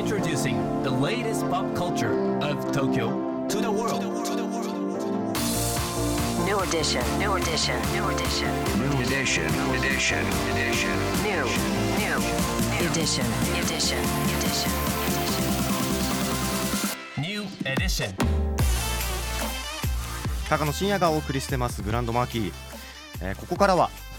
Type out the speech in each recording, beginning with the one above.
Introducing the latest pop culture of Tokyo to the world. New edition, new edition, new edition, New edition, edition, edition. new, new, edition, edition, edition, New edition. 高野真也がお送りしてますグランドマーキー、えーここからは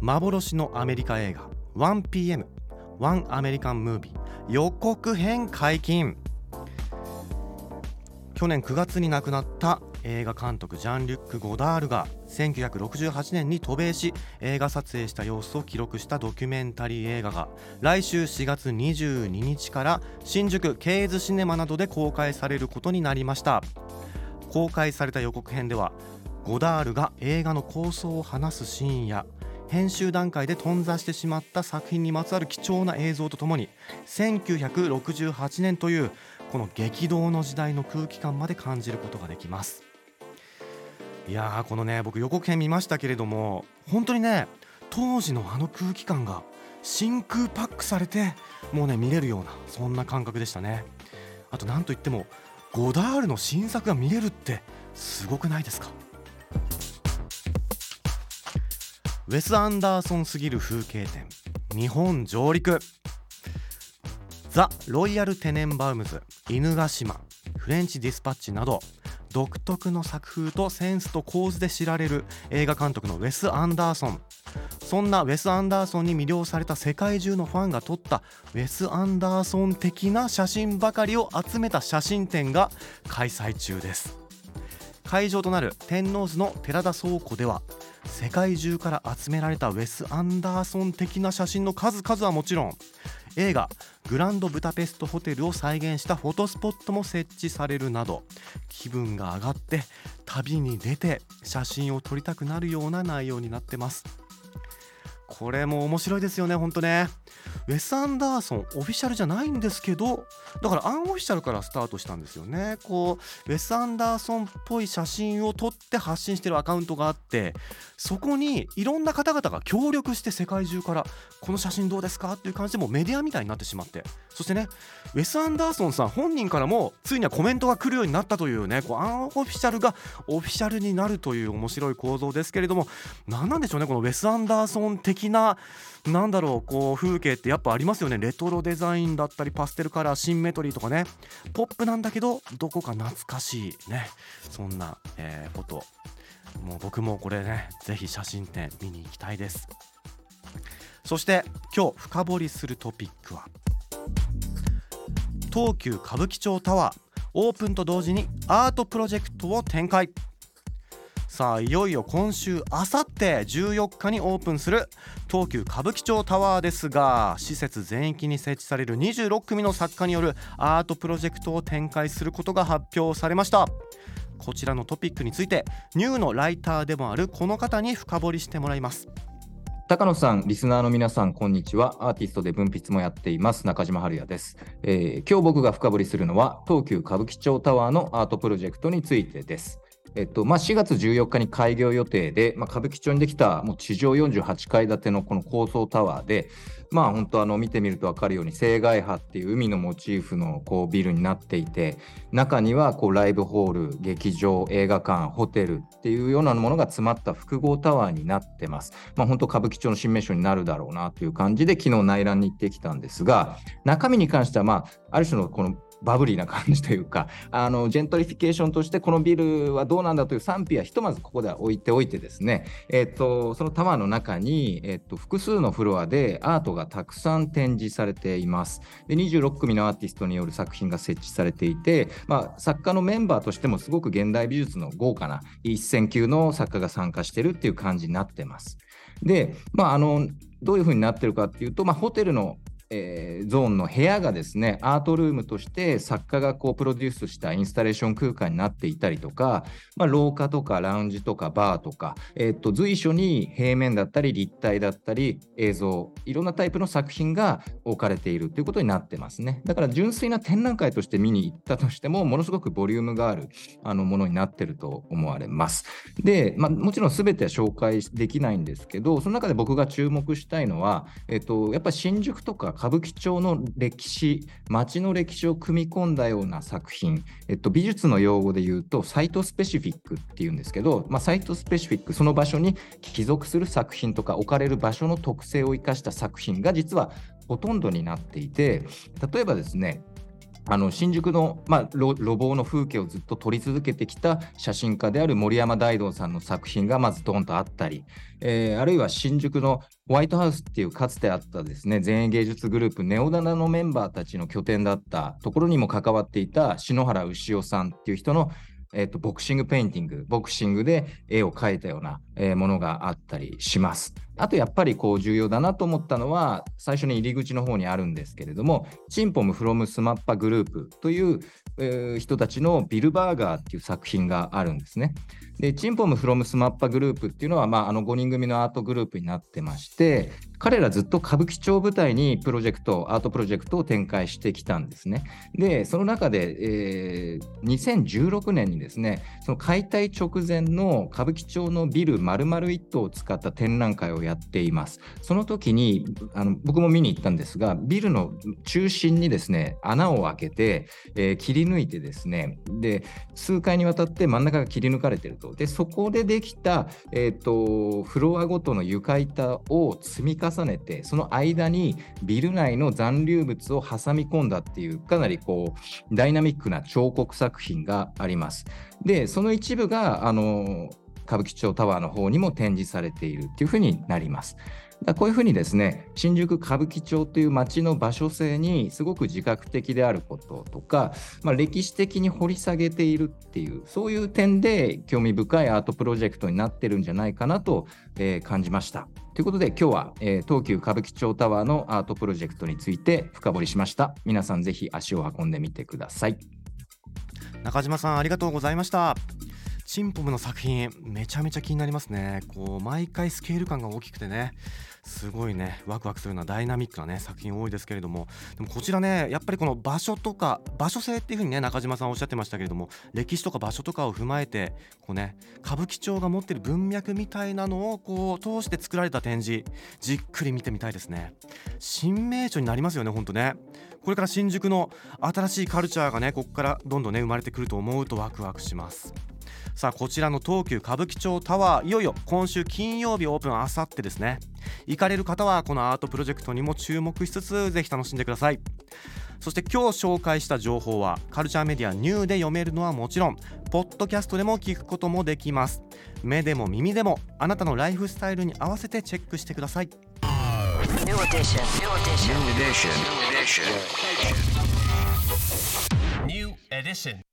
幻のアメリカ映画 1PM ワンアメリカンムービー予告編解禁。去年9月に亡くなった映画監督ジャン・リュック・ゴダールが1968年に渡米し映画撮影した様子を記録したドキュメンタリー映画が来週4月22日から新宿ケイズシネマなどで公開されることになりました。公開された予告編ではゴダールが映画の構想を話すシーンや編集段階で頓挫してしまった作品にまつわる貴重な映像とともに1968年というこの激動の時代の空気感まで感じることができます。いやーこのね僕予告編見ましたけれども本当にね当時のあの空気感が真空パックされてもうね見れるようなそんな感覚でしたね。あとなんといってもゴダールの新作が見れるってすごくないですか？ウェス・アンダーソンすぎる風景展日本上陸。ザ・ロイヤル・テネンバウムズ犬ヶ島フレンチ・ディスパッチなど独特の作風とセンスと構図で知られる映画監督のウェス・アンダーソン。そんなウェス・アンダーソンに魅了された世界中のファンが撮ったウェス・アンダーソン的な写真ばかりを集めた写真展が開催中です。会場となる天王洲の寺田倉庫では世界中から集められたウェス・アンダーソン的な写真の数々はもちろん映画「グランドブダペストホテル」を再現したフォトスポットも設置されるなど気分が上がって旅に出て写真を撮りたくなるような内容になってます。これも面白いですよねほんとね。ウェス・アンダーソンオフィシャルじゃないんですけどだからアンオフィシャルからスタートしたんですよね。こうウェス・アンダーソンっぽい写真を撮って発信してるアカウントがあってそこにいろんな方々が協力して世界中からこの写真どうですか？っていう感じでもうメディアみたいになってしまって。そしてねウェス・アンダーソンさん本人からもついにはコメントが来るようになったというねこうアンオフィシャルがオフィシャルになるという面白い構造ですけれども何なんでしょうねこのウェス・アンダーソン的ななんだろうこう風景ってやっぱありますよね。レトロデザインだったりパステルカラーシンメトリーとかね。ポップなんだけどどこか懐かしいね。そんな、えー、フォトもう僕もこれねぜひ写真展見に行きたいです。そして今日深掘りするトピックは。東急歌舞伎町タワーオープンと同時にアートプロジェクトを展開。さあいよいよ今週あさって14日にオープンする東急歌舞伎町タワーですが施設全域に設置される26組の作家によるアートプロジェクトを展開することが発表されましたこちらのトピックについてニューのライターでもあるこの方に深掘りしてもらいます高野さん、リスナーの皆さん、こんにちは。アーティストで文筆もやっています、中島春也です、えー今日僕が深掘りするのは、東急歌舞伎町タワーのアートプロジェクトについてです。えっとまあ、4月14日に開業予定で、まあ、歌舞伎町にできたもう地上48階建てのこの高層タワーで、まあ、本当あの見てみると分かるように青海波っていう海のモチーフのこうビルになっていて中にはこうライブホール劇場映画館ホテルっていうようなものが詰まった複合タワーになってます。まあ、本当歌舞伎町の新名所になるだろうなという感じで昨日内覧に行ってきたんですが中身に関しては、まあ、ある種のこのバブリーな感じというかあのジェントリフィケーションとしてこのビルはどうなんだという賛否はひとまずここでは置いておいてですね、えっとそのタワーの中に、えっと複数のフロアでアートがたくさん展示されています。で26組のアーティストによる作品が設置されていて、まあ、作家のメンバーとしてもすごく現代美術の豪華な一線級の作家が参加してるっていう感じになってます。で、まあ、あのどういうふうになってるかっていうと、まあ、ホテルのえーゾーンの部屋がですねアートルームとして作家がこうプロデュースしたインスタレーション空間になっていたりとか、まあ、廊下とかラウンジとかバーとか、えー、と随所に平面だったり立体だったり映像いろんなタイプの作品が置かれているということになってますね。だから純粋な展覧会として見に行ったとしてもものすごくボリュームがあるあのものになってると思われます。で、まあ、もちろん全ては紹介できないんですけどその中で僕が注目したいのは、えっと、やっぱり新宿とか歌舞伎町の歴史街の歴史を組み込んだような作品、えっと、美術の用語で言うとサイトスペシフィックっていうんですけど、まあ、サイトスペシフィックその場所に帰属する作品とか置かれる場所の特性を生かした作品が実はほとんどになっていて例えばですねあの新宿の、まあ、路傍の風景をずっと撮り続けてきた写真家である森山大道さんの作品がまずドンとあったり、えーあるいは新宿のホワイトハウスっていうかつてあったですね前衛芸術グループネオダナのメンバーたちの拠点だったところにも関わっていた篠原牛尾さんっていう人のえっとボクシングペインティング、ボクシングで絵を描いたような、えーものがあったりします。あとやっぱりこう重要だなと思ったのは、最初に入り口の方にあるんですけれども、 Chim↑Pom from Smappa!Group という、えー人たちのビルバーガーっていう作品があるんですね。で、 Chim↑Pom from Smappa!Group っていうのは、まあ、あの5人組のアートグループになってまして、彼らずっと歌舞伎町を舞台にプロジェクト、アートプロジェクトを展開してきたんですね。で、その中で、えー2016年にですね、その解体直前の歌舞伎町のビル丸々一棟を使った展覧会をややっています。その時にあの僕も見に行ったんですが、ビルの中心にですね、穴を開けて、えー切り抜いてですね、で、数回にわたって真ん中が切り抜かれてると。で、そこでできた、えー、とフロアごとの床板を積み重ねて、その間にビル内の残留物を挟み込んだっていう、かなりこう、ダイナミックな彫刻作品があります。で、その一部が、あの、歌舞伎町タワーの方にも展示されているっていうふうになります。だこういうふうにですね、新宿歌舞伎町という街の場所性にすごく自覚的であることとか、まあ、歴史的に掘り下げているっていう、そういう点で興味深いアートプロジェクトになってるんじゃないかなと、えー感じました。ということで今日は、えー東急歌舞伎町タワーのアートプロジェクトについて深掘りしました。皆さんぜひ足を運んでみてください。中島さんありがとうございましたチンポムの作品めちゃめちゃ気になりますね。こう毎回スケール感が大きくてね。すごいねワクワクするようなダイナミックなね作品多いですけれども。でもこちらねやっぱりこの場所とか場所性っていう風にね中島さんおっしゃってましたけれども歴史とか場所とかを踏まえてこうね歌舞伎町が持ってる文脈みたいなのをこう通して作られた展示じっくり見てみたいですね。新名所になりますよねほんとね。これから新宿の新しいカルチャーがねここからどんどんね生まれてくると思うとワクワクします。さあこちらの東急歌舞伎町タワーいよいよ今週金曜日オープンあさってですね行かれる方はこのアートプロジェクトにも注目しつつぜひ楽しんでくださいそして今日紹介した情報はカルチャーメディアニューで読めるのはもちろんポッドキャストでも聞くこともできます目でも耳でもあなたのライフスタイルに合わせてチェックしてください New edition. New edition. New edition. New edition. New edition.